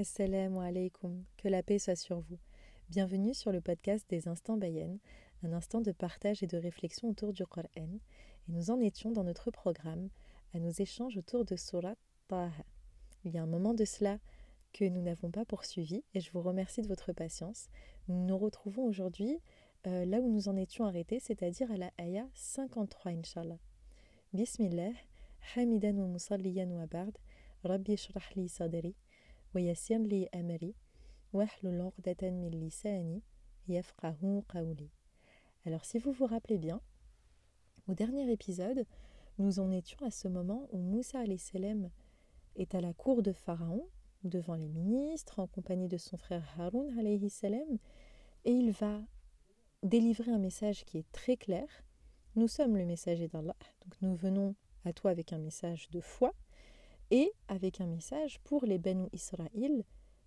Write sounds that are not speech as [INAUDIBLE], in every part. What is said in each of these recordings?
Assalamu alaikum, que la paix soit sur vous. Bienvenue sur le podcast des Instants Bayen, un instant de partage et de réflexion autour du Coran. Et nous en étions dans notre programme à nos échanges autour de Surat Taha. Il y a un moment de cela que nous n'avons pas poursuivi et je vous remercie de votre patience. Nous nous retrouvons aujourd'hui euh, là où nous en étions arrêtés, c'est-à-dire à la Aya 53, Inch'Allah. Bismillah, Hamidan wa musalliyan wa ba'd, Rabbi Alors si vous vous rappelez bien, au dernier épisode, nous en étions à ce moment où Moussa salam est à la cour de Pharaon, devant les ministres, en compagnie de son frère Haroun salam, et il va délivrer un message qui est très clair. Nous sommes le messager d'Allah, donc nous venons à toi avec un message de foi, et avec un message pour les Benu Israël,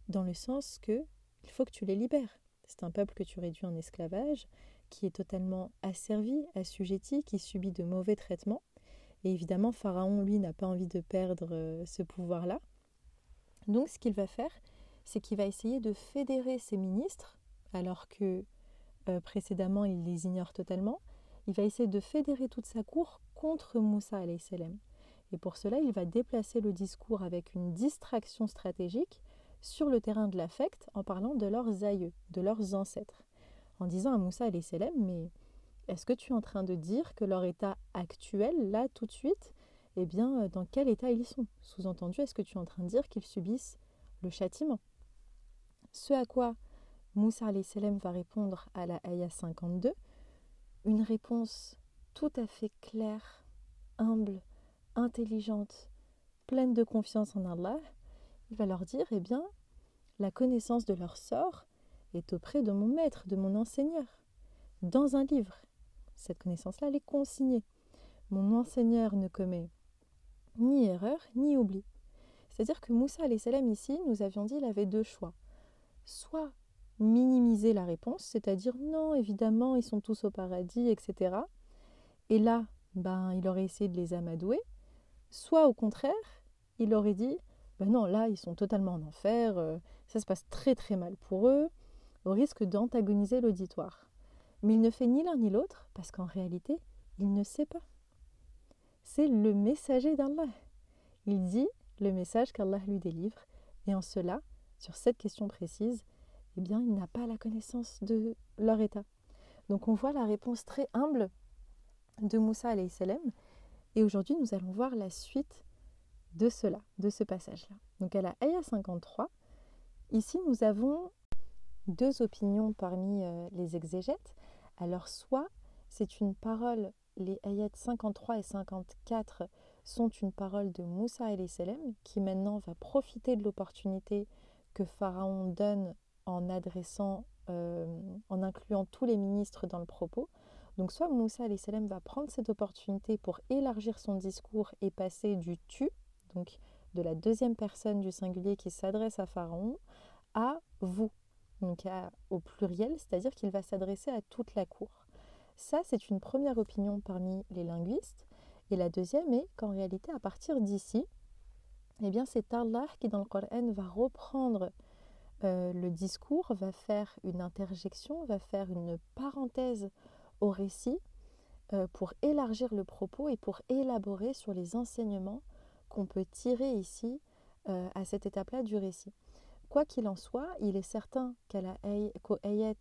dans le sens que il faut que tu les libères. C'est un peuple que tu réduis en esclavage, qui est totalement asservi, assujetti, qui subit de mauvais traitements. Et évidemment, Pharaon, lui, n'a pas envie de perdre euh, ce pouvoir-là. Donc, ce qu'il va faire, c'est qu'il va essayer de fédérer ses ministres, alors que euh, précédemment, il les ignore totalement. Il va essayer de fédérer toute sa cour contre Moussa salam. Et pour cela, il va déplacer le discours avec une distraction stratégique sur le terrain de l'affect en parlant de leurs aïeux, de leurs ancêtres. En disant à Moussa et Sélem, mais est-ce que tu es en train de dire que leur état actuel, là, tout de suite, eh bien, dans quel état ils sont? Sous-entendu, est-ce que tu es en train de dire qu'ils subissent le châtiment? Ce à quoi Moussa Sélem va répondre à la Aya 52, une réponse tout à fait claire, humble, intelligente, pleine de confiance en Allah, il va leur dire, eh bien, la connaissance de leur sort est auprès de mon maître, de mon enseigneur, dans un livre. Cette connaissance-là, elle est consignée. Mon enseigneur ne commet ni erreur, ni oubli. C'est-à-dire que Moussa salam ici, nous avions dit, il avait deux choix. Soit minimiser la réponse, c'est-à-dire non, évidemment, ils sont tous au paradis, etc. Et là, ben, il aurait essayé de les amadouer, Soit au contraire, il aurait dit ben non, là, ils sont totalement en enfer, euh, ça se passe très très mal pour eux, au risque d'antagoniser l'auditoire. Mais il ne fait ni l'un ni l'autre, parce qu'en réalité, il ne sait pas. C'est le messager d'Allah. Il dit le message qu'Allah lui délivre, et en cela, sur cette question précise, eh bien, il n'a pas la connaissance de leur état. Donc on voit la réponse très humble de Moussa salam et aujourd'hui, nous allons voir la suite de cela, de ce passage-là. Donc à la Aya 53, ici nous avons deux opinions parmi euh, les exégètes. Alors soit c'est une parole, les ayats 53 et 54 sont une parole de Moussa et Selem qui maintenant va profiter de l'opportunité que Pharaon donne en adressant, euh, en incluant tous les ministres dans le propos. Donc soit Moussa salam va prendre cette opportunité pour élargir son discours et passer du tu, donc de la deuxième personne du singulier qui s'adresse à Pharaon, à vous, donc au pluriel, c'est-à-dire qu'il va s'adresser à toute la cour. Ça, c'est une première opinion parmi les linguistes. Et la deuxième est qu'en réalité, à partir d'ici, eh bien, c'est Allah qui, dans le Coran, va reprendre euh, le discours, va faire une interjection, va faire une parenthèse au récit euh, pour élargir le propos et pour élaborer sur les enseignements qu'on peut tirer ici euh, à cette étape-là du récit. Quoi qu'il en soit, il est certain qu'à la ayat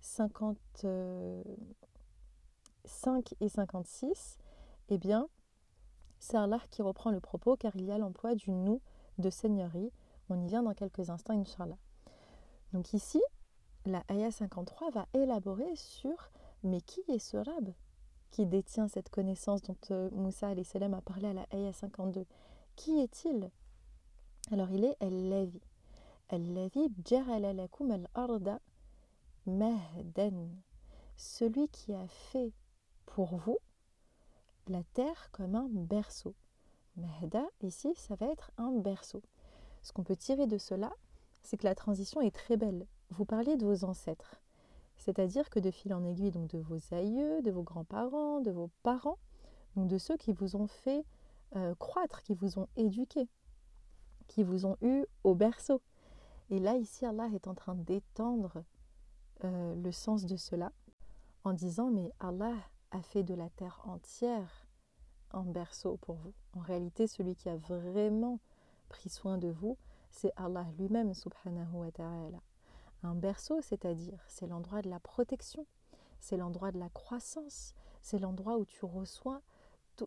55 et 56, eh bien, c'est Allah qui reprend le propos car il y a l'emploi du nous de seigneurie. On y vient dans quelques instants, Inch'Allah. Donc ici, la ayat 53 va élaborer sur mais qui est ce rab qui détient cette connaissance dont euh, Moussa a parlé à la Aya 52 Qui est-il? Alors il est El-Lavi. El-Lavi al-arda mahdan. Celui qui a fait pour vous la terre comme un berceau. Mahda, ici, ça va être un berceau. Ce qu'on peut tirer de cela, c'est que la transition est très belle. Vous parlez de vos ancêtres. C'est-à-dire que de fil en aiguille, donc de vos aïeux, de vos grands-parents, de vos parents, donc de ceux qui vous ont fait euh, croître, qui vous ont éduqué, qui vous ont eu au berceau, Et là, ici, Allah est en train d'étendre euh, le sens de cela en disant, mais Allah a fait de la terre entière un berceau pour vous. En réalité, celui qui a vraiment pris soin de vous, c'est Allah lui-même, subhanahu wa ta'ala. Un berceau, c'est-à-dire, c'est l'endroit de la protection, c'est l'endroit de la croissance, c'est l'endroit où tu reçois,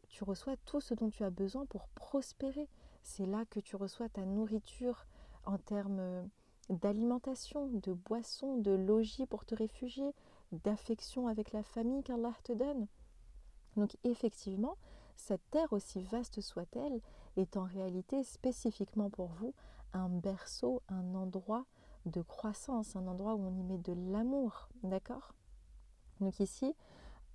tu reçois tout ce dont tu as besoin pour prospérer. C'est là que tu reçois ta nourriture en termes d'alimentation, de boissons, de logis pour te réfugier, d'affection avec la famille qu'Allah te donne. Donc effectivement, cette terre, aussi vaste soit-elle, est en réalité spécifiquement pour vous un berceau, un endroit de croissance, un endroit où on y met de l'amour, d'accord? Donc ici,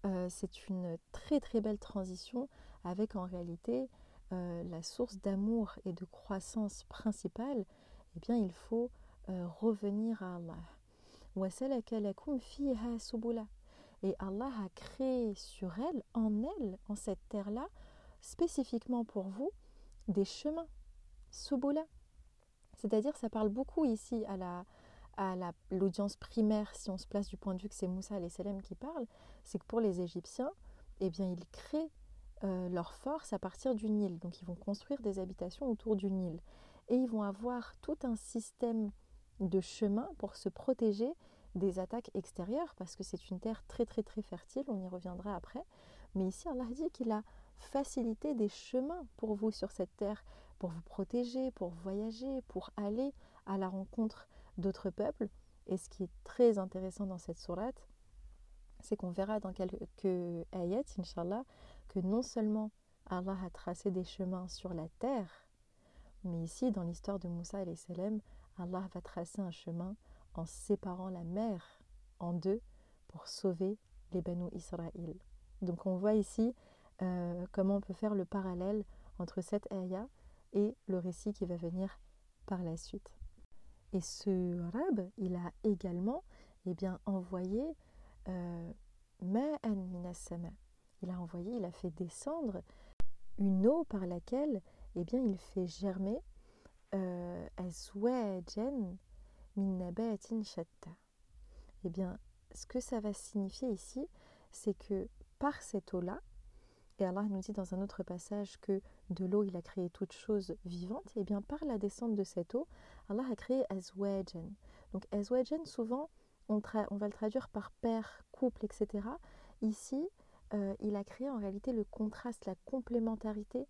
euh, c'est une très très belle transition avec en réalité euh, la source d'amour et de croissance principale. Eh bien, il faut euh, revenir à Allah. Et Allah a créé sur elle, en elle, en cette terre-là, spécifiquement pour vous, des chemins, subula. C'est-à-dire, ça parle beaucoup ici à la à l'audience primaire, si on se place du point de vue que c'est Moussa et Salem qui parlent, c'est que pour les Égyptiens, eh bien, ils créent euh, leur force à partir du Nil. Donc, ils vont construire des habitations autour du Nil. Et ils vont avoir tout un système de chemins pour se protéger des attaques extérieures, parce que c'est une terre très très très fertile, on y reviendra après. Mais ici, Allah dit qu'il a facilité des chemins pour vous sur cette terre, pour vous protéger, pour voyager, pour aller à la rencontre d'autres peuples. Et ce qui est très intéressant dans cette sourate, c'est qu'on verra dans quelques ayats, inshallah, que non seulement Allah a tracé des chemins sur la terre, mais ici, dans l'histoire de Moussa et salam, Allah va tracer un chemin en séparant la mer en deux pour sauver les Banu Israël. Donc on voit ici euh, comment on peut faire le parallèle entre cette ayah et le récit qui va venir par la suite. Et ce rab, il a également eh bien, envoyé euh, il a envoyé, il a fait descendre une eau par laquelle eh bien, il fait germer euh, eh bien, ce que ça va signifier ici, c'est que par cette eau-là, et Allah nous dit dans un autre passage que de l'eau il a créé toute chose vivante, et eh bien par la descente de cette eau, Allah a créé azwajan. Donc azwajan, souvent, on, va le traduire par père, couple, etc. Ici, euh, il a créé en réalité le contraste, la complémentarité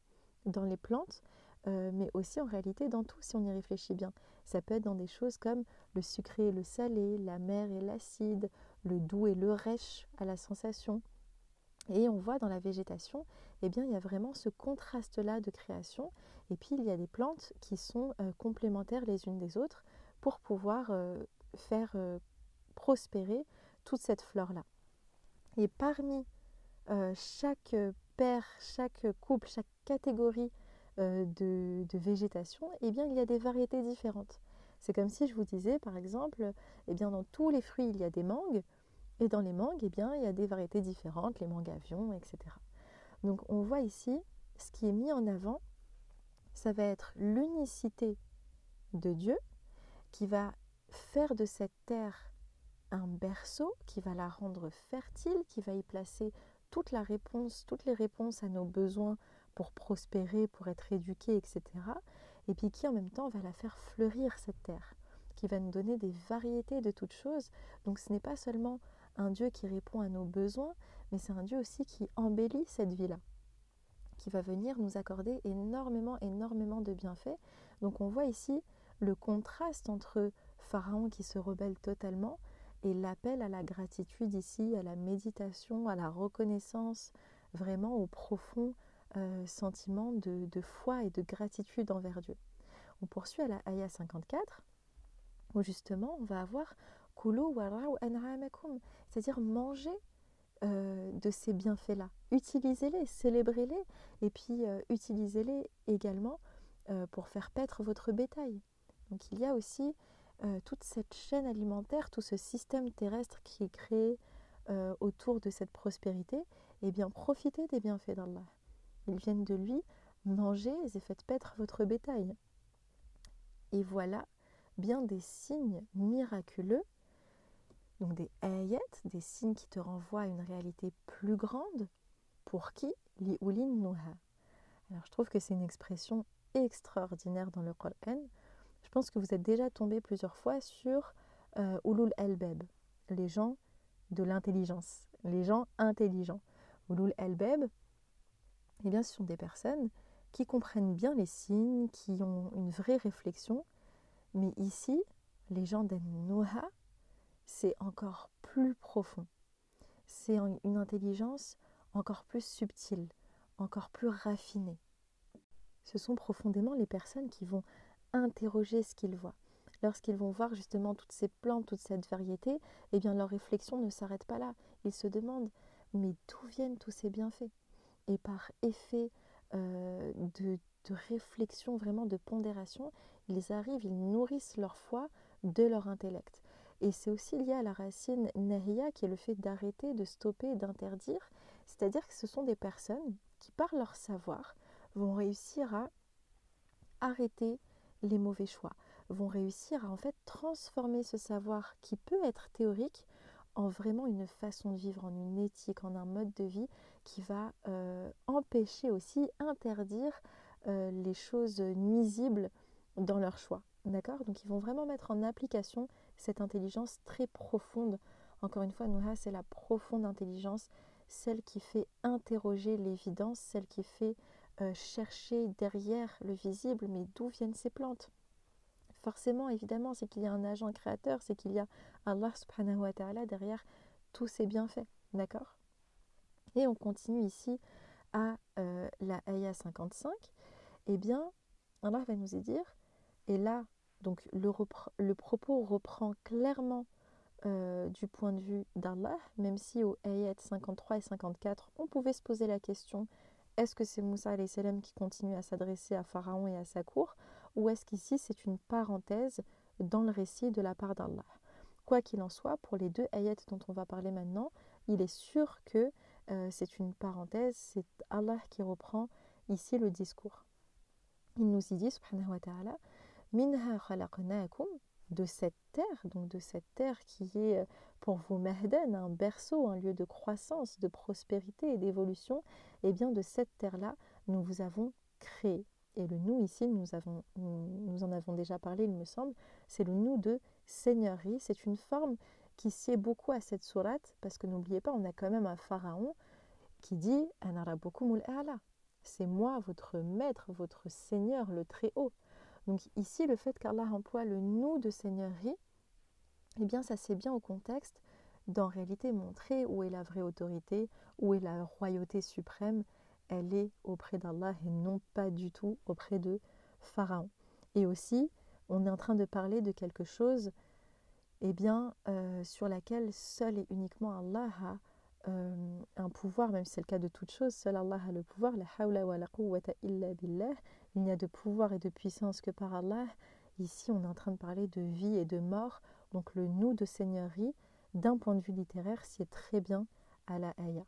dans les plantes, euh, mais aussi en réalité dans tout si on y réfléchit bien. Ça peut être dans des choses comme le sucré et le salé, la mer et l'acide, le doux et le rêche à la sensation. Et on voit dans la végétation, eh bien, il y a vraiment ce contraste-là de création. Et puis, il y a des plantes qui sont euh, complémentaires les unes des autres pour pouvoir euh, faire prospérer toute cette flore-là. Et parmi chaque paire, chaque couple, chaque catégorie euh, de, végétation, eh bien, il y a des variétés différentes. C'est comme si je vous disais, par exemple, eh bien, dans tous les fruits, il y a des mangues, et dans les mangues, eh bien, il y a des variétés différentes, les mangues avions, etc. Donc, on voit ici, ce qui est mis en avant, ça va être l'unicité de Dieu qui va faire de cette terre un berceau, qui va la rendre fertile, qui va y placer toute la réponse, toutes les réponses à nos besoins pour prospérer, pour être éduqué, etc. Et puis qui en même temps va la faire fleurir cette terre, qui va nous donner des variétés de toutes choses. Donc ce n'est pas seulement Dieu qui répond à nos besoins, mais c'est un Dieu aussi qui embellit cette vie-là, qui va venir nous accorder énormément, énormément de bienfaits. Donc on voit ici le contraste entre Pharaon qui se rebelle totalement et l'appel à la gratitude ici, à la méditation, à la reconnaissance vraiment au profond euh, sentiment de, foi et de gratitude envers Dieu. On poursuit à la Aya 54, où justement on va avoir c'est-à-dire manger euh, de ces bienfaits-là. Utilisez-les, célébrez-les, et puis euh, utilisez-les également pour faire paître votre bétail. Donc il y a aussi toute cette chaîne alimentaire, tout ce système terrestre qui est créé autour de cette prospérité, et eh bien profitez des bienfaits d'Allah. Ils viennent de lui, mangez et faites paître votre bétail. Et voilà bien des signes miraculeux, donc des ayat, des signes qui te renvoient à une réalité plus grande. Pour qui? Li ulin nuha. Alors je trouve que c'est une expression extraordinaire dans le Coran. Je pense que vous êtes déjà tombé plusieurs fois sur euh, ulul albab, les gens de l'intelligence, les gens intelligents. Ulul albab, eh bien ce sont des personnes qui comprennent bien les signes, qui ont une vraie réflexion. Mais ici, les gens d'En-Noha, c'est encore plus profond. C'est une intelligence encore plus subtile, encore plus raffinée. Ce sont profondément les personnes qui vont interroger ce qu'ils voient. Lorsqu'ils vont voir justement toutes ces plantes, toute cette variété, eh bien leur réflexion ne s'arrête pas là. Ils se demandent mais d'où viennent tous ces bienfaits? Et par effet euh, de, réflexion, vraiment de pondération, ils arrivent, ils nourrissent leur foi de leur intellect. Et c'est aussi lié à la racine nahia, qui est le fait d'arrêter, de stopper, d'interdire. C'est-à-dire que ce sont des personnes qui, par leur savoir, vont réussir à arrêter les mauvais choix, vont réussir à en fait transformer ce savoir qui peut être théorique en vraiment une façon de vivre, en une éthique, en un mode de vie qui va euh, empêcher aussi, interdire euh, les choses nuisibles dans leur choix. D'accord? Donc ils vont vraiment mettre en application cette intelligence très profonde. Encore une fois, Nouha, c'est la profonde intelligence, celle qui fait interroger l'évidence, celle qui fait euh, chercher derrière le visible, mais d'où viennent ces plantes? Forcément, évidemment, c'est qu'il y a un agent créateur, c'est qu'il y a Allah subhanahu wa ta'ala derrière tous ces bienfaits. D'accord? Et on continue ici à euh, la ayah 55. Eh bien, Allah va nous dire, et là, donc le, propos reprend clairement euh, du point de vue d'Allah, même si au ayat 53 et 54, on pouvait se poser la question est-ce que c'est Moussa salam qui continue à s'adresser à Pharaon et à sa cour ou est-ce qu'ici c'est une parenthèse dans le récit de la part d'Allah? Quoi qu'il en soit, pour les deux ayats dont on va parler maintenant, il est sûr que euh, c'est une parenthèse, c'est Allah qui reprend ici le discours. Il nous y dit, subhanahu wa ta'ala, Minha de cette terre, donc de cette terre qui est euh, pour vous Mahden, un berceau, un lieu de croissance, de prospérité et d'évolution, et eh bien de cette terre-là, nous vous avons créé. Et le nous ici, nous, en avons déjà parlé, il me semble, c'est le nous de seigneurie. C'est une forme qui sied beaucoup à cette sourate, parce que n'oubliez pas, on a quand même un pharaon qui dit C'est moi, votre maître, votre seigneur, le Très-Haut. Donc ici, le fait qu'Allah emploie le nous de seigneurie, eh bien, ça c'est bien au contexte d'en réalité montrer où est la vraie autorité, où est la royauté suprême, elle est auprès d'Allah et non pas du tout auprès de Pharaon. Et aussi, on est en train de parler de quelque chose eh bien, euh, sur laquelle seul et uniquement Allah a euh, un pouvoir, même si c'est le cas de toute chose, seul Allah a le pouvoir, la hawla wa la quwwata illa billah, il n'y a de pouvoir et de puissance que par Allah. Ici, on est en train de parler de vie et de mort, donc le nous de seigneurie, d'un point de vue littéraire, c'est très bien à la Aya.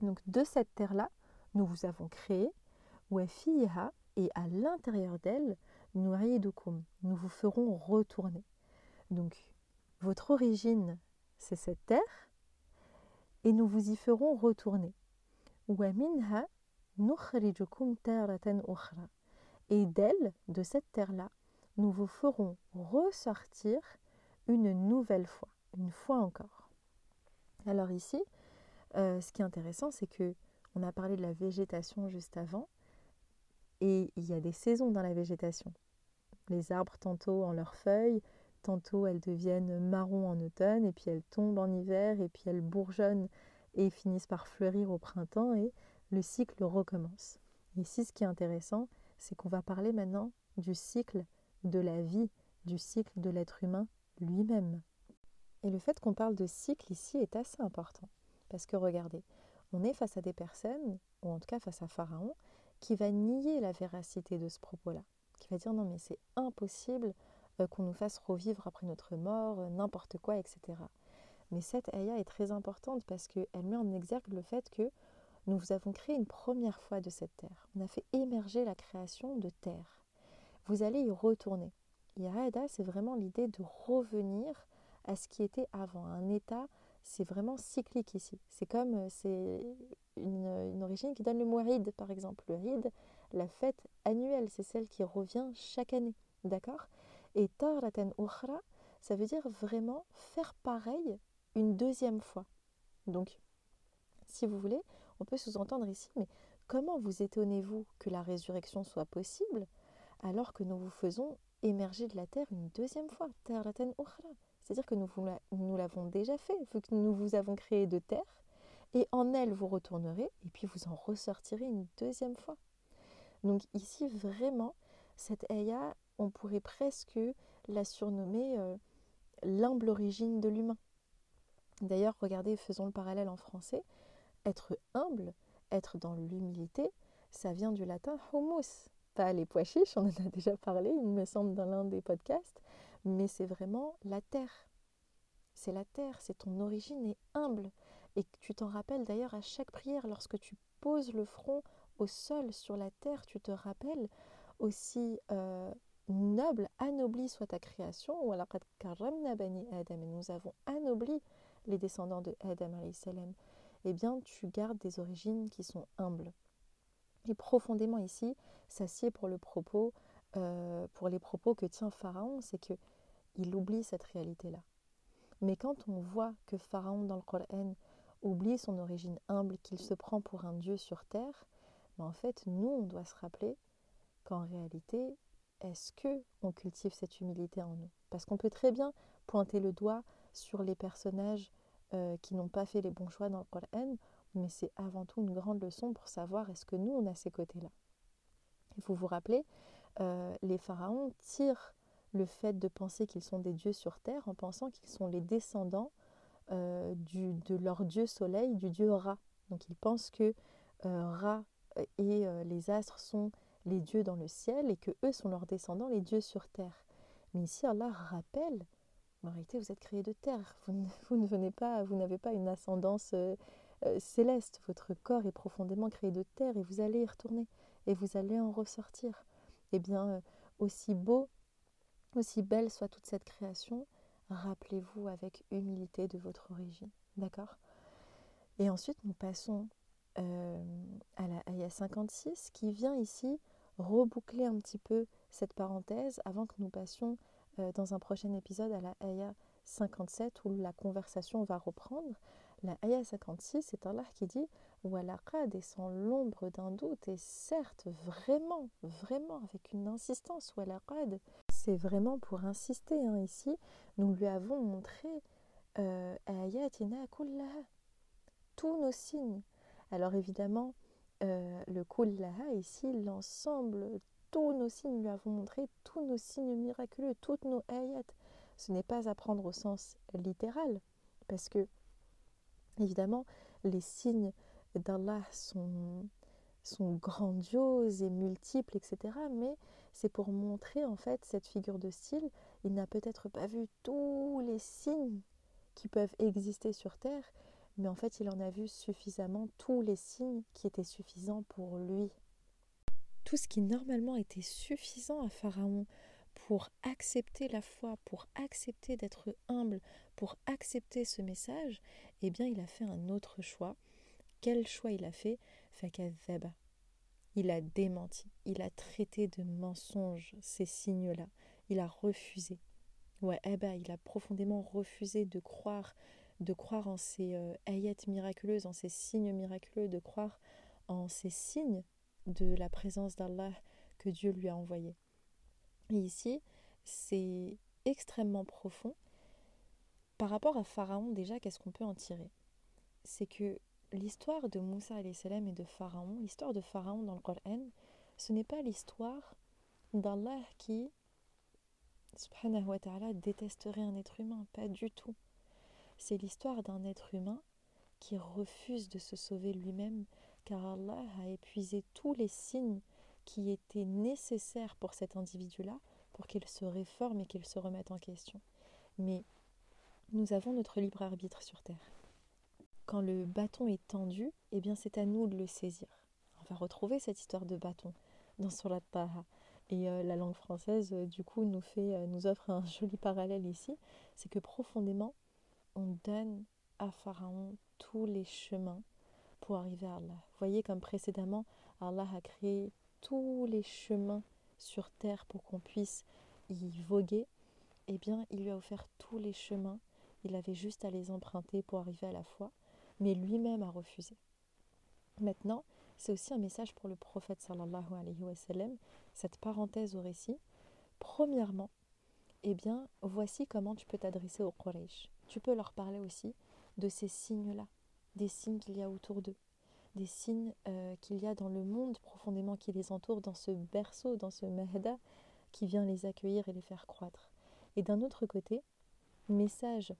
Donc de cette terre-là, nous vous avons créé, fiha et à l'intérieur d'elle, nous nous vous ferons retourner. Donc, votre origine, c'est cette terre, et nous vous y ferons retourner. minha et d'elle, de cette terre-là, nous vous ferons ressortir une nouvelle fois, une fois encore. Alors ici, euh, ce qui est intéressant, c'est que on a parlé de la végétation juste avant, et il y a des saisons dans la végétation. Les arbres, tantôt en leurs feuilles, tantôt elles deviennent marron en automne, et puis elles tombent en hiver, et puis elles bourgeonnent et finissent par fleurir au printemps, et le cycle recommence. Ici, ce qui est intéressant, c'est qu'on va parler maintenant du cycle de la vie, du cycle de l'être humain lui-même. Et le fait qu'on parle de cycle ici est assez important. Parce que regardez, on est face à des personnes, ou en tout cas face à Pharaon, qui va nier la véracité de ce propos-là. Qui va dire non mais c'est impossible euh, qu'on nous fasse revivre après notre mort, euh, n'importe quoi, etc. Mais cette ayah est très importante parce qu'elle met en exergue le fait que nous vous avons créé une première fois de cette terre. On a fait émerger la création de terre. Vous allez y retourner. Irada, c'est vraiment l'idée de revenir à ce qui était avant, un état, c'est vraiment cyclique ici. C'est comme, euh, c'est une, origine qui donne le mot ride, par exemple. Le ride, la fête annuelle, c'est celle qui revient chaque année, d'accord? Et taratan ukhra, ça veut dire vraiment faire pareil une deuxième fois. Donc, si vous voulez, on peut sous-entendre ici, mais comment vous étonnez-vous que la résurrection soit possible alors que nous vous faisons émerger de la terre une deuxième fois C'est-à-dire que nous, l'avons déjà fait, vu que nous vous avons créé de terre, et en elle vous retournerez, et puis vous en ressortirez une deuxième fois. Donc ici, vraiment, cette Aya, on pourrait presque la surnommer euh, l'humble origine de l'humain. D'ailleurs, regardez, faisons le parallèle en français. Être humble, être dans l'humilité, ça vient du latin humus. Pas les pois chiches, on en a déjà parlé, il me semble, dans l'un des podcasts, mais c'est vraiment la terre. C'est la terre, c'est ton origine est humble. Et tu t'en rappelles d'ailleurs à chaque prière, lorsque tu poses le front au sol, sur la terre, tu te rappelles aussi euh, noble, anobli soit ta création, ou alors Adam, et nous avons anobli les descendants de Adam salam, eh bien tu gardes des origines qui sont humbles. Et profondément ici, ça sied euh, pour les propos que tient Pharaon, c'est que il oublie cette réalité-là. Mais quand on voit que Pharaon dans le Coran oublie son origine humble, qu'il se prend pour un dieu sur terre, ben en fait, nous, on doit se rappeler qu'en réalité, est-ce que on cultive cette humilité en nous? Parce qu'on peut très bien pointer le doigt sur les personnages euh, qui n'ont pas fait les bons choix dans le Coran, mais c'est avant tout une grande leçon pour savoir est-ce que nous, on a ces côtés-là. Il faut vous rappeler, euh, les pharaons tirent le fait de penser qu'ils sont des dieux sur terre en pensant qu'ils sont les descendants euh, du, de leur dieu soleil, du dieu Ra. Donc ils pensent que Ra et les astres sont les dieux dans le ciel et que eux sont leurs descendants, les dieux sur terre. Mais ici, Allah rappelle, vous êtes créés de terre. [LAUGHS] Vous ne, venez pas, vous n'avez pas une ascendance euh, euh, céleste. Votre corps est profondément créé de terre et vous allez y retourner et vous allez en ressortir. Eh bien, euh, aussi beau, aussi belle soit toute cette création, rappelez-vous avec humilité de votre origine. D'accord? Et ensuite, nous passons à la ayah 56 qui vient ici reboucler un petit peu cette parenthèse avant que nous passions euh, dans un prochain épisode à la Aya 57 où la conversation va reprendre. La Aya 56, c'est Allah qui dit Walaqad et sans l'ombre d'un doute, et certes, vraiment, vraiment, avec une insistance, Walaqad, c'est vraiment pour insister hein, ici, nous lui avons montré euh, Ayatina kullaha, tous nos signes. Alors évidemment, euh, le kullaha ici, l'ensemble, tous nos signes lui avons montré, tous nos signes miraculeux, toutes nos ayat. Ce n'est pas à prendre au sens littéral, parce que, évidemment, les signes d'Allah sont, sont grandioses et multiples, etc. Mais c'est pour montrer en fait cette figure de style. Il n'a peut-être pas vu tous les signes qui peuvent exister sur Terre, mais en fait il en a vu suffisamment tous les signes qui étaient suffisants pour lui. Tout ce qui normalement était suffisant à Pharaon pour accepter la foi, pour accepter d'être humble, pour accepter ce message, eh bien il a fait un autre choix. Quel choix il a fait? Il a démenti, il a traité de mensonges ces signes-là, il a refusé. Ouais, eh ben, il a profondément refusé de croire de croire en ces euh, miraculeuses, en ces signes miraculeux, de croire en ces signes de la présence d'Allah que Dieu lui a envoyé. Et ici, c'est extrêmement profond. Par rapport à Pharaon, déjà, qu'est-ce qu'on peut en tirer? C'est que l'histoire de Moussa et de Pharaon, l'histoire de Pharaon dans le Coran, ce n'est pas l'histoire d'Allah qui, subhanahu wa ta'ala, détesterait un être humain, pas du tout. C'est l'histoire d'un être humain qui refuse de se sauver lui-même car Allah a épuisé tous les signes qui étaient nécessaires pour cet individu-là pour qu'il se réforme et qu'il se remette en question. Mais nous avons notre libre arbitre sur terre. Quand le bâton est tendu, eh bien c'est à nous de le saisir. On va retrouver cette histoire de bâton dans Surat Taha. Et euh, la langue française, euh, du coup, nous, nous offre un [LAUGHS] joli parallèle ici. C'est que profondément, on donne à Pharaon tous les chemins pour arriver à Allah. Vous voyez comme précédemment, Allah a créé tous les chemins sur terre pour qu'on puisse y voguer. Eh bien, il lui a offert tous les chemins. Il avait juste à les emprunter pour arriver à la foi. Mais lui-même a refusé. Maintenant, c'est aussi un message pour le prophète sallallahu alayhi wa sallam, cette parenthèse au récit. Premièrement, eh bien, voici comment tu peux t'adresser aux Quraysh. Tu peux leur parler aussi de ces signes-là, des signes qu'il y a autour d'eux, des signes euh, qu'il y a dans le monde profondément qui les entoure, dans ce berceau, dans ce mahda qui vient les accueillir et les faire croître. Et d'un autre côté, message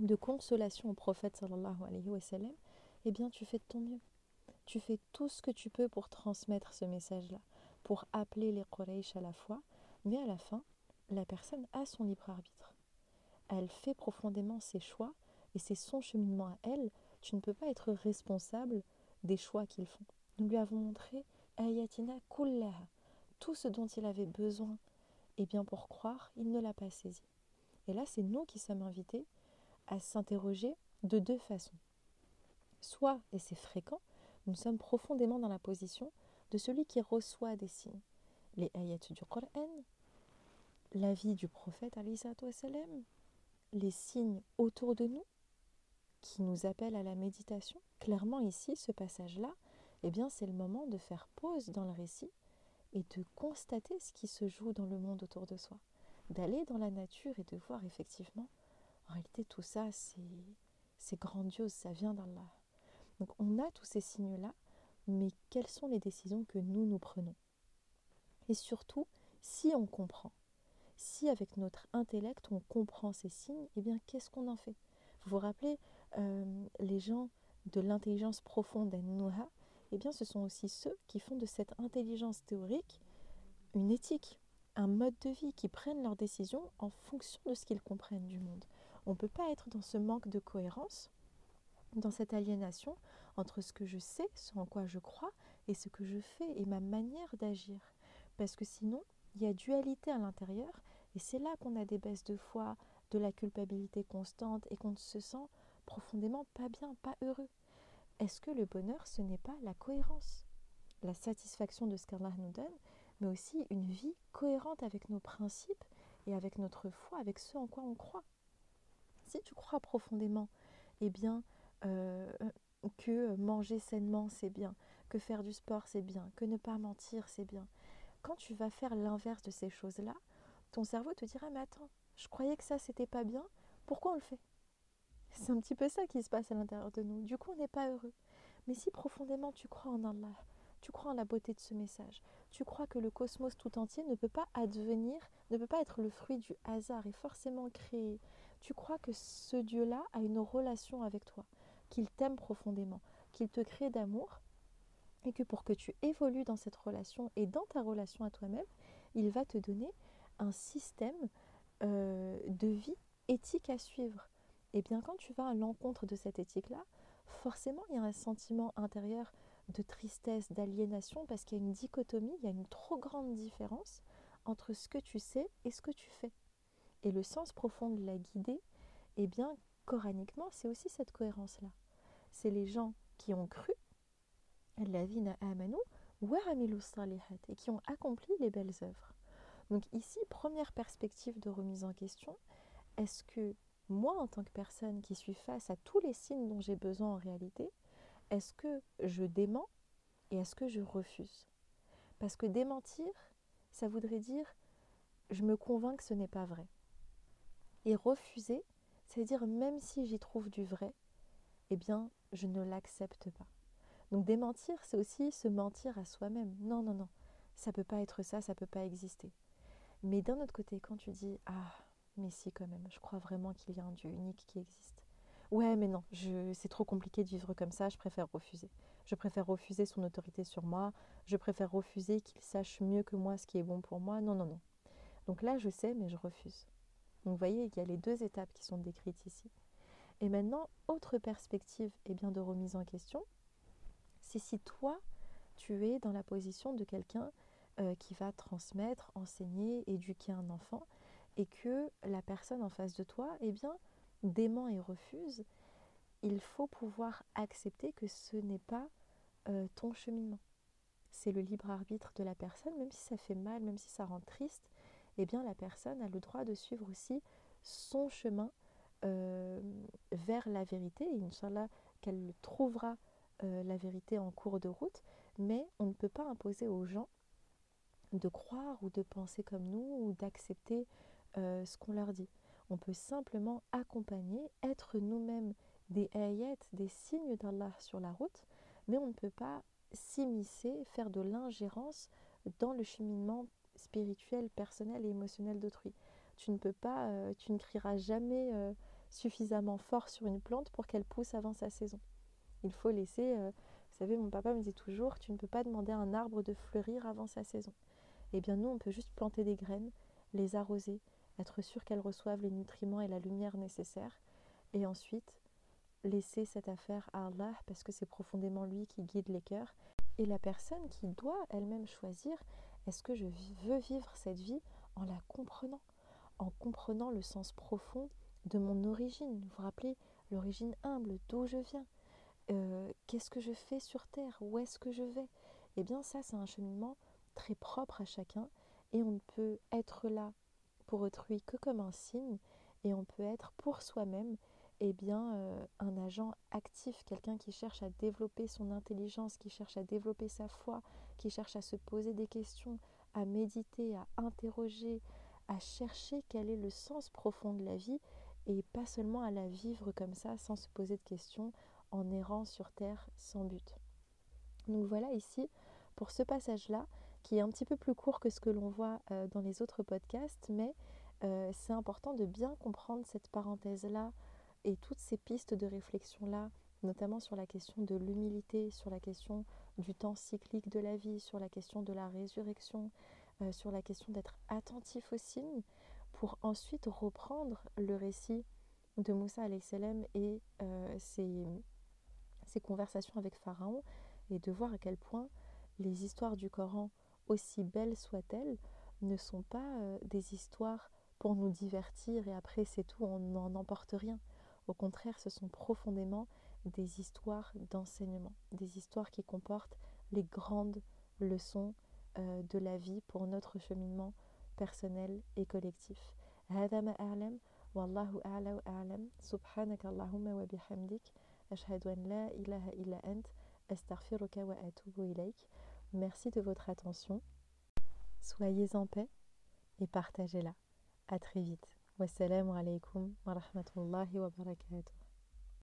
de consolation au prophète sallallahu alayhi wa sallam, eh bien tu fais de ton mieux. Tu fais tout ce que tu peux pour transmettre ce message-là, pour appeler les Quraysh à la fois, mais à la fin, la personne a son libre arbitre. Elle fait profondément ses choix et c'est son cheminement à elle. Tu ne peux pas être responsable des choix qu'ils font. Nous lui avons montré Ayatina kullaha, tout ce dont il avait besoin. Et bien pour croire, il ne l'a pas saisi. Et là, c'est nous qui sommes invités à s'interroger de deux façons. Soit, et c'est fréquent, nous sommes profondément dans la position de celui qui reçoit des signes. Les ayats du Coran, la vie du prophète, les signes autour de nous qui nous appellent à la méditation. Clairement ici, ce passage-là, eh bien, c'est le moment de faire pause dans le récit et de constater ce qui se joue dans le monde autour de soi. D'aller dans la nature et de voir effectivement, en réalité, tout ça, c'est grandiose, ça vient d'Allah. Donc on a tous ces signes-là, mais quelles sont les décisions que nous nous prenons? Et surtout, si on comprend, si avec notre intellect on comprend ces signes, eh bien qu'est-ce qu'on en fait? Vous vous rappelez, euh, les gens de l'intelligence profonde d'An-Nuha, eh bien ce sont aussi ceux qui font de cette intelligence théorique une éthique, un mode de vie, qui prennent leurs décisions en fonction de ce qu'ils comprennent du monde. On ne peut pas être dans ce manque de cohérence dans cette aliénation entre ce que je sais, ce en quoi je crois, et ce que je fais et ma manière d'agir. Parce que sinon, il y a dualité à l'intérieur, et c'est là qu'on a des baisses de foi, de la culpabilité constante, et qu'on se sent profondément pas bien, pas heureux. Est-ce que le bonheur, ce n'est pas la cohérence? La satisfaction de ce qu'Allah nous donne, mais aussi une vie cohérente avec nos principes et avec notre foi, avec ce en quoi on croit. Si tu crois profondément, eh bien, euh, que manger sainement c'est bien, que faire du sport c'est bien, que ne pas mentir c'est bien. Quand tu vas faire l'inverse de ces choses-là, ton cerveau te dira mais attends, je croyais que ça c'était pas bien, pourquoi on le fait? C'est un petit peu ça qui se passe à l'intérieur de nous. Du coup, on n'est pas heureux. Mais si profondément tu crois en Allah, tu crois en la beauté de ce message, tu crois que le cosmos tout entier ne peut pas advenir, ne peut pas être le fruit du hasard et forcément créé. Tu crois que ce Dieu-là a une relation avec toi qu'il t'aime profondément, qu'il te crée d'amour, et que pour que tu évolues dans cette relation et dans ta relation à toi-même, il va te donner un système euh, de vie éthique à suivre. Et bien quand tu vas à l'encontre de cette éthique-là, forcément il y a un sentiment intérieur de tristesse, d'aliénation, parce qu'il y a une dichotomie, il y a une trop grande différence entre ce que tu sais et ce que tu fais. Et le sens profond de la guider, eh bien, coraniquement, c'est aussi cette cohérence-là. C'est les gens qui ont cru, et qui ont accompli les belles œuvres. Donc ici, première perspective de remise en question, est-ce que moi, en tant que personne qui suis face à tous les signes dont j'ai besoin en réalité, est-ce que je dément et est-ce que je refuse? Parce que démentir, ça voudrait dire je me convainc que ce n'est pas vrai. Et refuser, c'est-à-dire même si j'y trouve du vrai, eh bien, je ne l'accepte pas. Donc démentir, c'est aussi se mentir à soi-même. Non, non, non, ça peut pas être ça, ça peut pas exister. Mais d'un autre côté, quand tu dis ah, mais si quand même, je crois vraiment qu'il y a un Dieu unique qui existe. Ouais, mais non, c'est trop compliqué de vivre comme ça, je préfère refuser. Je préfère refuser son autorité sur moi, je préfère refuser qu'il sache mieux que moi ce qui est bon pour moi. Non, non, non. Donc là, je sais, mais je refuse. Donc vous voyez, il y a les deux étapes qui sont décrites ici. Et maintenant, autre perspective eh bien, de remise en question, c'est si toi, tu es dans la position de quelqu'un euh, qui va transmettre, enseigner, éduquer un enfant, et que la personne en face de toi, eh bien, dément et refuse, il faut pouvoir accepter que ce n'est pas euh, ton cheminement. C'est le libre arbitre de la personne, même si ça fait mal, même si ça rend triste, eh bien la personne a le droit de suivre aussi son chemin euh, vers la vérité. Inch'Allah, qu'elle trouvera euh, la vérité en cours de route, mais on ne peut pas imposer aux gens de croire ou de penser comme nous ou d'accepter ce qu'on leur dit. On peut simplement accompagner, être nous-mêmes des ayats, des signes d'Allah sur la route, mais on ne peut pas s'immiscer, faire de l'ingérence dans le cheminement spirituel, personnel et émotionnel d'autrui. Tu ne peux pas, euh, tu ne crieras jamais euh, suffisamment fort sur une plante pour qu'elle pousse avant sa saison. Il faut laisser, euh, vous savez, mon papa me dit toujours, tu ne peux pas demander à un arbre de fleurir avant sa saison. Eh bien nous, on peut juste planter des graines, les arroser, être sûr qu'elles reçoivent les nutriments et la lumière nécessaires, et ensuite laisser cette affaire à Allah parce que c'est profondément lui qui guide les cœurs et la personne qui doit elle-même choisir est-ce que je veux vivre cette vie en la comprenant, en comprenant le sens profond de mon origine? Vous vous rappelez l'origine humble, d'où je viens, euh, qu'est-ce que je fais sur terre, où est-ce que je vais? Eh bien ça c'est un cheminement très propre à chacun et on ne peut être là pour autrui que comme un signe et on peut être pour soi-même eh bien, euh, un agent actif, quelqu'un qui cherche à développer son intelligence, qui cherche à développer sa foi, qui cherche à se poser des questions, à méditer, à interroger, à chercher quel est le sens profond de la vie et pas seulement à la vivre comme ça sans se poser de questions en errant sur terre sans but. Donc voilà ici pour ce passage-là qui est un petit peu plus court que ce que l'on voit euh, dans les autres podcasts, mais euh, c'est important de bien comprendre cette parenthèse-là et toutes ces pistes de réflexion-là, notamment sur la question de l'humilité, sur la question du temps cyclique de la vie, sur la question de la résurrection, euh, sur la question d'être attentif aux signes, pour ensuite reprendre le récit de Moussa salam et ses, conversations avec Pharaon, et de voir à quel point les histoires du Coran, aussi belles soient-elles, ne sont pas euh, des histoires pour nous divertir et après c'est tout, on n'en emporte rien. Au contraire, ce sont profondément des histoires d'enseignement, des histoires qui comportent les grandes leçons euh, de la vie pour notre cheminement personnel et collectif. هذا ما أعلم والله أعلى وأعلم سبحانك اللهم وبحمدك أشهد أن لا إله إلا أنت أستغفرك وأتوب إليك Merci de votre attention. Soyez en paix et partagez-la. À très vite. Wassalamu alaikum wa rahmatullahi wa barakatuh.